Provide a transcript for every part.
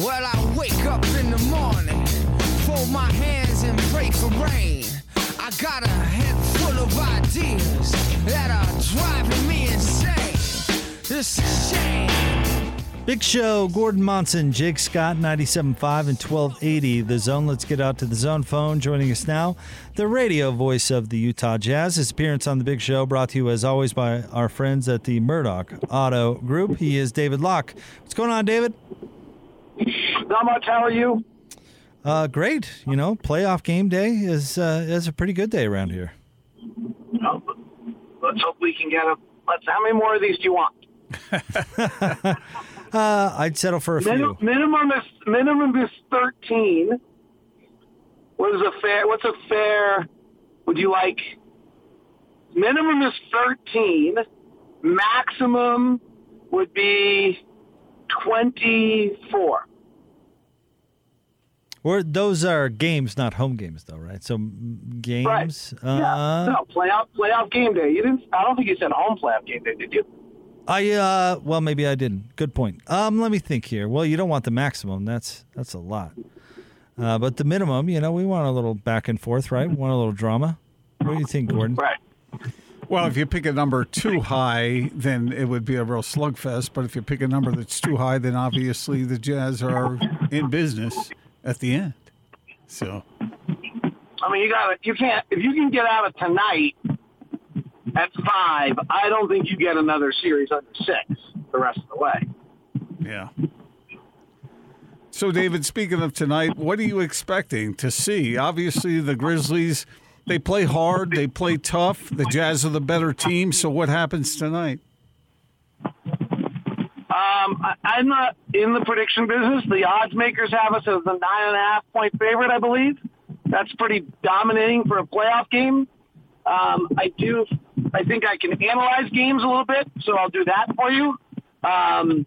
Well, I wake up in the morning, fold my hands and pray for rain. I got a head full of ideas that are driving me insane. This is shame. Big Show, Gordon Monson, Jake Scott, 97.5 and 1280. The Zone, let's get out to the Zone phone. Joining us now, the radio voice of the Utah Jazz. His appearance on The Big Show brought to you, as always, by our friends at the Murdoch Auto Group. He is David Locke. What's going on, David? Not much. How are you? Uh, great. You know, playoff game day is uh, is a pretty good day around here. Oh, let's hope we can get a. Let's. How many more of these do you want? Uh, I'd settle for a Minim, few. minimum is minimum is thirteen. What is a fair? What's a fair? Would you like? Minimum is thirteen. Maximum would be twenty-four. Or those are games, not home games, though, right? So games. Right. Uh, yeah. No playoff playoff game day. You didn't. I don't think you said home playoff game day, did you? I uh well maybe I didn't. Good point. Um let me think here. Well, you don't want the maximum. That's that's a lot. Uh, but the minimum, you know, we want a little back and forth, right? We want a little drama. What do you think, Gordon? Right. Well, if you pick a number too high, then it would be a real slugfest. But if you pick a number that's too high, then obviously the Jazz are in business at the end. So, I mean, you got to You can't. If you can get out of tonight at five, I don't think you get another series under six the rest of the way. yeah. So, David, speaking of tonight, what are you expecting to see? Obviously, the Grizzlies, they play hard, they play tough. The Jazz are the better team. So, what happens tonight? Um, I, I'm not in the prediction business. The odds makers have us as a nine and a half point favorite, I believe. That's pretty dominating for a playoff game. Um, I do. I think I can analyze games a little bit, so I'll do that for you. Um,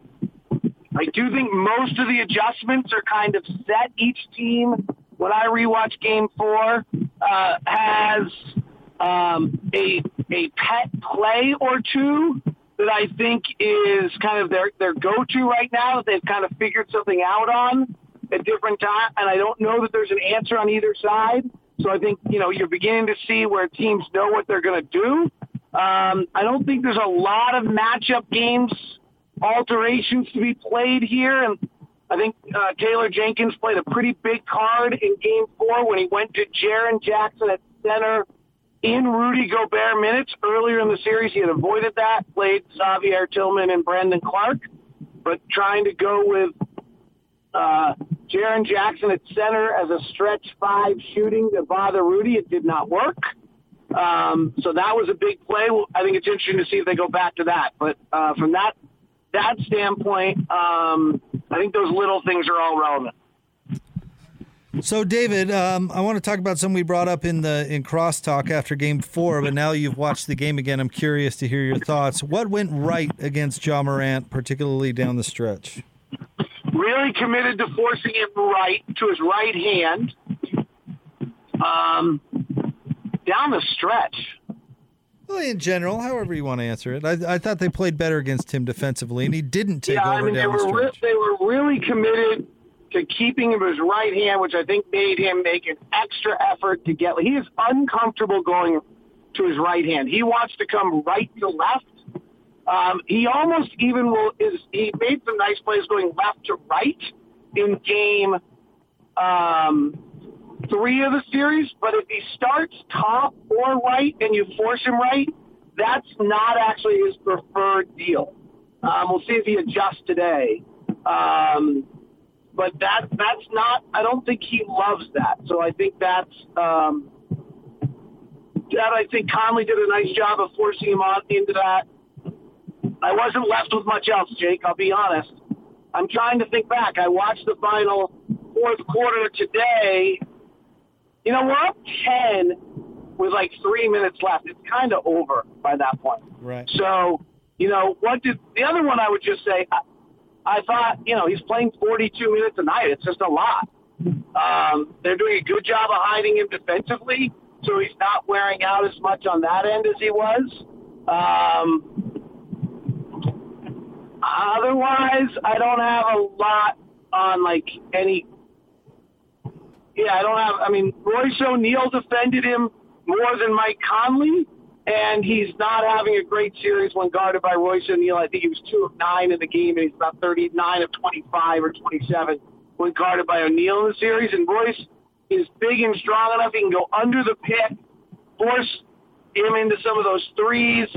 I do think most of the adjustments are kind of set. Each team, when I rewatch Game Four, uh, has um, a a pet play or two that I think is kind of their their go to right now that they've kind of figured something out on at different times. And I don't know that there's an answer on either side. So I think you know you're beginning to see where teams know what they're going to do. Um, I don't think there's a lot of matchup games alterations to be played here, and I think uh, Taylor Jenkins played a pretty big card in Game Four when he went to Jaren Jackson at center in Rudy Gobert minutes earlier in the series. He had avoided that, played Xavier Tillman and Brandon Clarke, but trying to go with uh, Jaren Jackson at center as a stretch five shooting to bother Rudy. It did not work. Um, so that was a big play. I think it's interesting to see if they go back to that. But uh, from that that standpoint, um, I think those little things are all relevant. So, David, um, I want to talk about something we brought up in the in crosstalk after Game Four, but now you've watched the game again. I'm curious to hear your thoughts. What went right against Ja Morant, particularly down the stretch? Really committed to forcing him right to his right hand. Um, down the stretch. Well, in general, however you want to answer it, I, I thought they played better against him defensively, and he didn't take yeah, over I mean they down the were re- stretch. they were really committed to keeping him his right hand, which I think made him make an extra effort to get. He is uncomfortable going to his right hand. He wants to come right to left. Um, he almost even will is he made some nice plays going left to right in game um, three of the series. But if he starts top or right and you force him right, that's not actually his preferred deal. Um, we'll see if he adjusts today. Um, but that that's not. I don't think he loves that. So I think that's um, that. I think Conley did a nice job of forcing him on into that. I wasn't left with much else, Jake. I'll be honest. I'm trying to think back. I watched the final fourth quarter today. You know, we're up ten with like three minutes left. It's kind of over by that point. Right. So, you know, what did the other one? I would just say, I, I thought, you know, he's playing 42 minutes a night. It's just a lot. Um, they're doing a good job of hiding him defensively, so he's not wearing out as much on that end as he was. Um, otherwise, I don't have a lot on like any. Yeah, I don't have. I mean, Royce O'Neale defended him more than Mike Conley, and he's not having a great series when guarded by Royce O'Neale. I think he was two of nine in the game, and he's about 39 of 25 or 27 when guarded by O'Neale in the series. And Royce is big and strong enough; he can go under the pick, force him into some of those threes,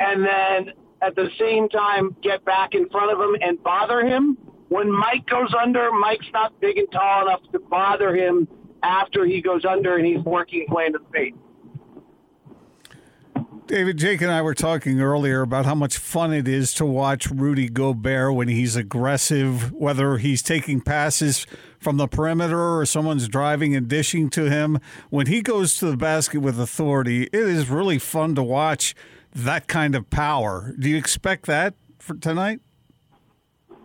and then at the same time get back in front of him and bother him. When Mike goes under, Mike's not big and tall enough to bother him after he goes under and he's working his way into the paint. David, Jake and I were talking earlier about how much fun it is to watch Rudy Gobert when he's aggressive, whether he's taking passes from the perimeter or someone's driving and dishing to him. When he goes to the basket with authority, it is really fun to watch that kind of power. Do you expect that for tonight?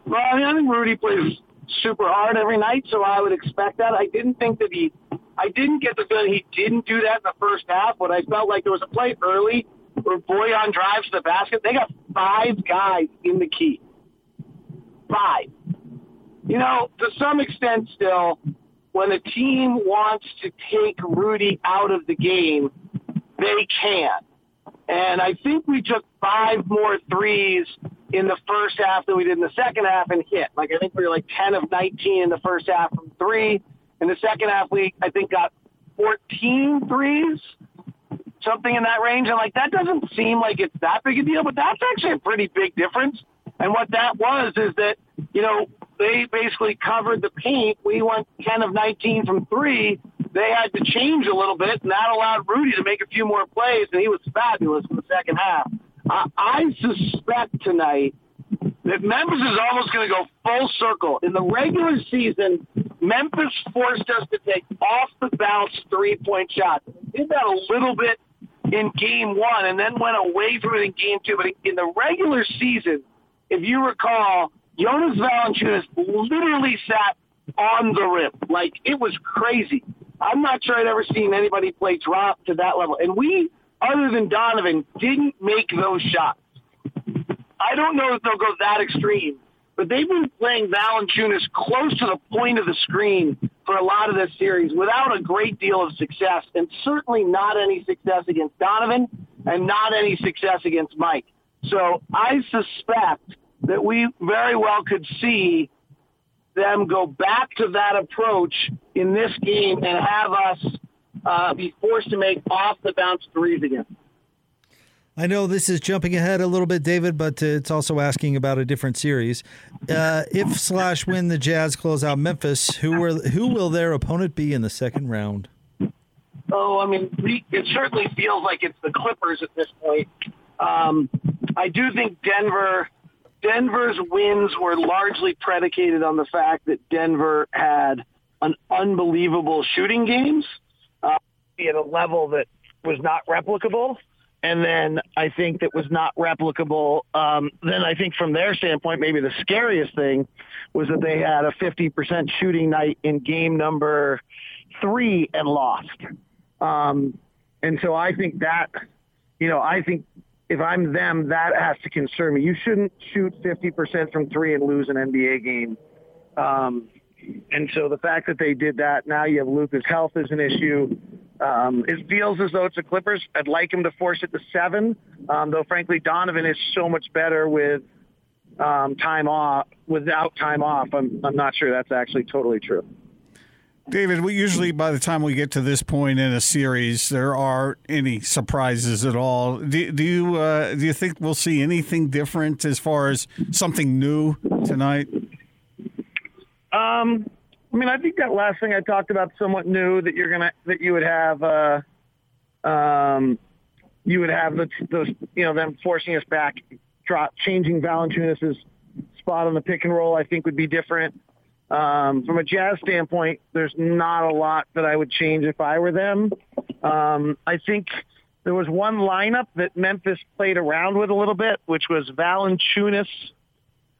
Well, I mean, I think Rudy plays super hard every night, so I would expect that. I didn't think that he, I didn't get the feeling he didn't do that in the first half, but I felt like there was a play early where Bojan drives to the basket. They got five guys in the key. Five. You know, to some extent still, when a team wants to take Rudy out of the game, they can. And I think we took five more threes in the first half than we did in the second half and hit. Like I think we were like 10 of 19 in the first half from three. In the second half, we I think got 14 threes, something in that range. And like that doesn't seem like it's that big a deal, but that's actually a pretty big difference. And what that was is that you know they basically covered the paint. We went 10 of 19 from three. They had to change a little bit, and that allowed Rudy to make a few more plays, and he was fabulous in the second half. I, I suspect tonight that Memphis is almost going to go full circle. In the regular season, Memphis forced us to take off the bounce three point shots. We did that a little bit in game one and then went away from it in game two. But in the regular season, if you recall, Jonas Valanciunas literally sat on the rim. Like it was crazy. I'm not sure I'd ever seen anybody play drop to that level. And we other than Donovan, didn't make those shots. I don't know if they'll go that extreme, but they've been playing Valanciunas close to the point of the screen for a lot of this series without a great deal of success, and certainly not any success against Donovan and not any success against Mike. So I suspect that we very well could see them go back to that approach in this game and have us uh, be forced to make off the bounce threes again. I know this is jumping ahead a little bit, David, but it's also asking about a different series. Uh, if slash when the Jazz close out Memphis, who will who will their opponent be in the second round? Oh, I mean, it certainly feels like it's the Clippers at this point. Um, I do think Denver. Denver's wins were largely predicated on the fact that Denver had an unbelievable shooting games uh, at a level that was not replicable. And then I think that was not replicable. Um, then I think from their standpoint, maybe the scariest thing was that they had a 50% shooting night in game number three and lost. Um, and so I think that, you know, I think if I'm them, that has to concern me. You shouldn't shoot 50% from three and lose an NBA game. Um, and so the fact that they did that, now you have Luka's health is an issue. Um, it feels as though it's the Clippers. I'd like him to force it to seven, um, though frankly Donovan is so much better with um, time off. Without time off, I'm I'm not sure that's actually totally true. David, we usually by the time we get to this point in a series, there are any surprises at all. Do, do you uh, do you think we'll see anything different as far as something new tonight? Um, I mean, I think that last thing I talked about somewhat new that you're gonna that you would have uh, um, you would have the, those you know them forcing us back, drop changing Valanciunas' spot on the pick and roll. I think would be different. Um, from a Jazz standpoint, there's not a lot that I would change if I were them. Um, I think there was one lineup that Memphis played around with a little bit, which was Valanciunas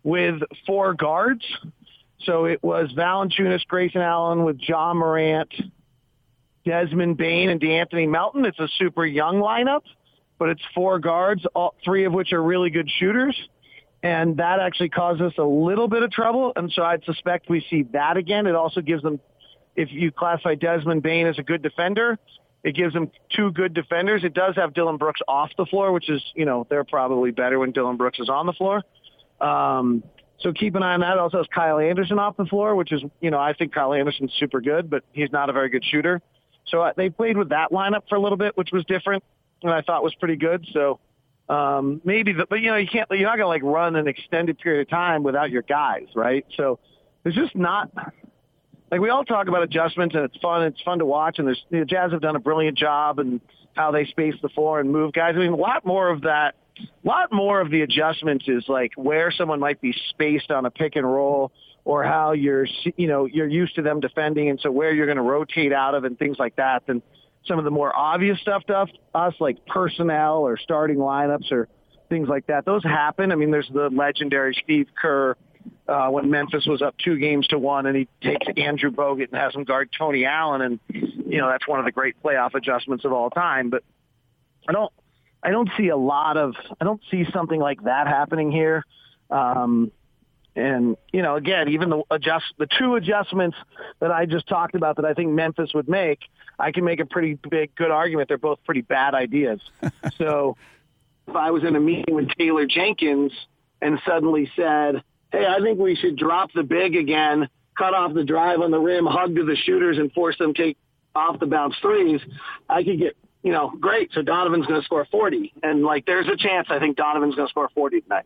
with four guards. So it was Valanciunas, Grayson Allen with John Morant, Desmond Bane, and De'Anthony Melton. It's a super young lineup, but it's four guards, all three of which are really good shooters. And that actually caused us a little bit of trouble. And so I'd suspect we see that again. It also gives them, if you classify Desmond Bane as a good defender, It gives them two good defenders. It does have Dillon Brooks off the floor, which is, you know, they're probably better when Dillon Brooks is on the floor. Um, so keep an eye on that. Also has Kyle Anderson off the floor, which is, you know, I think Kyle Anderson's super good, but he's not a very good shooter. So uh, they played with that lineup for a little bit, which was different, and I thought was pretty good. So um, maybe, the, but you know, you can't, you're not gonna like run an extended period of time without your guys, right? So there's just not like we all talk about adjustments and it's fun. It's fun to watch, and there's the Jazz have done a brilliant job and how they space the floor and move guys. I mean, a lot more of that. A lot more of the adjustments is like where someone might be spaced on a pick and roll or how you're, you know, you're used to them defending. And so where you're going to rotate out of and things like that than some of the more obvious stuff to us, like personnel or starting lineups or things like that. Those happen. I mean, there's the legendary Steve Kerr uh, when Memphis was up two games to one, and he takes Andrew Bogut and has him guard Tony Allen, and you know that's one of the great playoff adjustments of all time. But I don't, I don't see a lot of, I don't see something like that happening here. Um, and you know, again, even the adjust, the two adjustments that I just talked about that I think Memphis would make, I can make a pretty big, good argument. They're both pretty bad ideas. so if I was in a meeting with Taylor Jenkins and suddenly said hey, I think we should drop the big again, cut off the drive on the rim, hug to the shooters, and force them to take off the bounce threes, I could get, you know, great. So Donovan's going to score 40. And, like, there's a chance I think Donovan's going to score 40 tonight.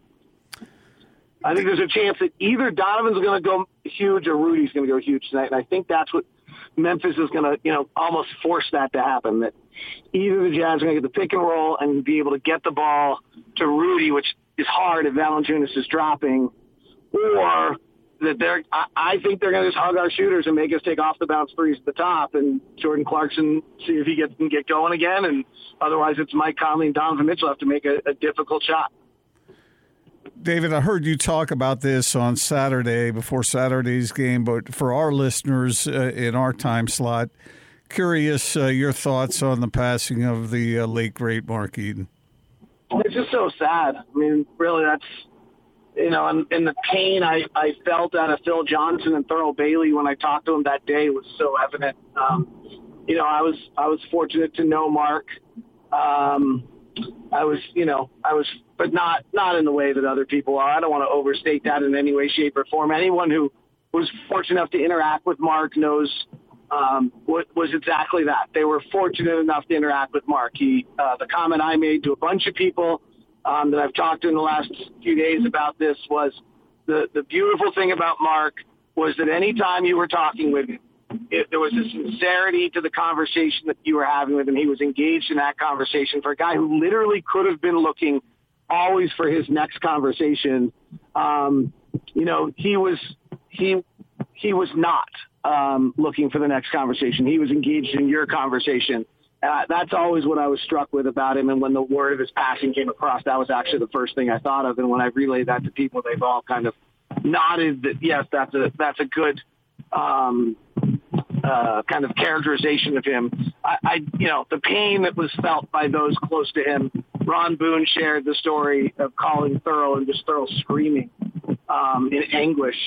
I think there's a chance that either Donovan's going to go huge or Rudy's going to go huge tonight. And I think that's what Memphis is going to, you know, almost force that to happen. That either the Jazz are going to get the pick and roll and be able to get the ball to Rudy, which is hard if Valanciunas is dropping, or that they're, I, I think they're going to just hug our shooters and make us take off the bounce threes at the top, and Jordan Clarkson see if he gets can get going again, and otherwise it's Mike Conley and Donovan Mitchell have to make a, a difficult shot. David, I heard you talk about this on Saturday before Saturday's game, but for our listeners uh, in our time slot, curious uh, your thoughts on the passing of the uh, late great Mark Eaton. It's just so sad. I mean, really, that's you know, and, and the pain I, I felt out of Phil Johnson and Thurl Bailey when I talked to him that day was so evident. Um, you know, I was I was fortunate to know Mark. Um, I was, you know, I was, but not not in the way that other people are. I don't want to overstate that in any way, shape, or form. Anyone who was fortunate enough to interact with Mark knows um, what was exactly that. They were fortunate enough to interact with Mark. He, uh, the comment I made to a bunch of people um, that I've talked to in the last few days about this was the, the beautiful thing about Mark was that anytime you were talking with him, it, there was a sincerity to the conversation that you were having with him. He was engaged in that conversation for a guy who literally could have been looking always for his next conversation. Um, you know, he was he he was not um, looking for the next conversation. He was engaged in your conversation uh, that's always what I was struck with about him. And when the word of his passing came across, that was actually the first thing I thought of. And when I relayed that to people, they've all kind of nodded that yes, that's a that's a good um, uh, kind of characterization of him. I, I, you know, the pain that was felt by those close to him. Ron Boone shared the story of calling Thurl and just Thurl screaming um, in anguish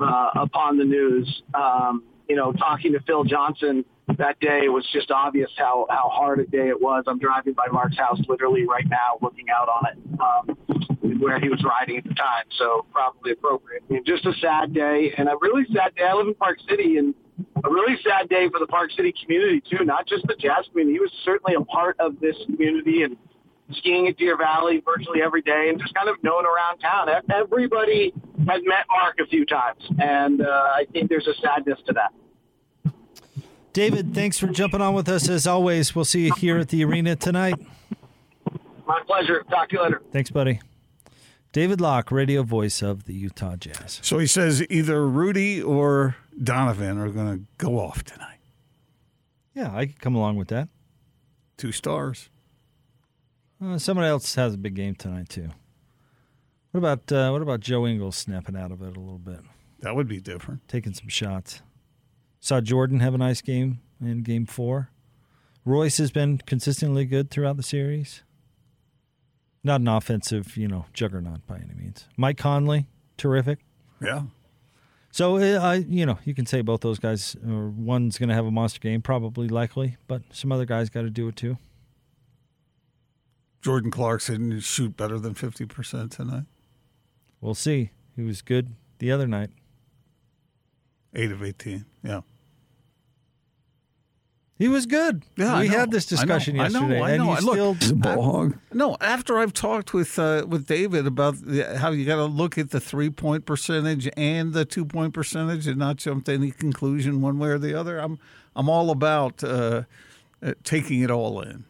uh, upon the news. Um, you know, talking to Phil Johnson that day, it was just obvious how, how hard a day it was. I'm driving by Mark's house literally right now, looking out on it, um, where he was riding at the time. So probably appropriate. I just a sad day and a really sad day. I live in Park City and a really sad day for the Park City community too, not just the jazz community. He was certainly a part of this community and skiing at Deer Valley virtually every day and just kind of known around town. Everybody has met Mark a few times, and uh, I think there's a sadness to that. David, thanks for jumping on with us as always. We'll see you here at the arena tonight. My pleasure. Talk to you later. Thanks, buddy. David Locke, radio voice of the Utah Jazz. So he says either Rudy or Donovan are going to go off tonight. Yeah, I could come along with that. Two stars. Uh, someone else has a big game tonight too. What about uh, what about Joe Ingles snapping out of it a little bit? That would be different. Taking some shots. Saw Jordan have a nice game in game four. Royce has been consistently good throughout the series. Not an offensive, you know, juggernaut by any means. Mike Conley, terrific. Yeah. So uh, I, you know, you can say both those guys, or one's going to have a monster game, probably likely, but some other guys got to do it too. Jordan Clarkson shoot better than fifty percent tonight. We'll see. He was good the other night. Eight of eighteen. Yeah. He was good. Yeah, we had this I know. discussion I know. yesterday, I know. you Look, still He's a ball hog. No, after I've talked with uh, with David about the, how you got to look at the three point percentage and the two point percentage and not jump to any conclusion one way or the other. I'm I'm all about uh, uh, taking it all in.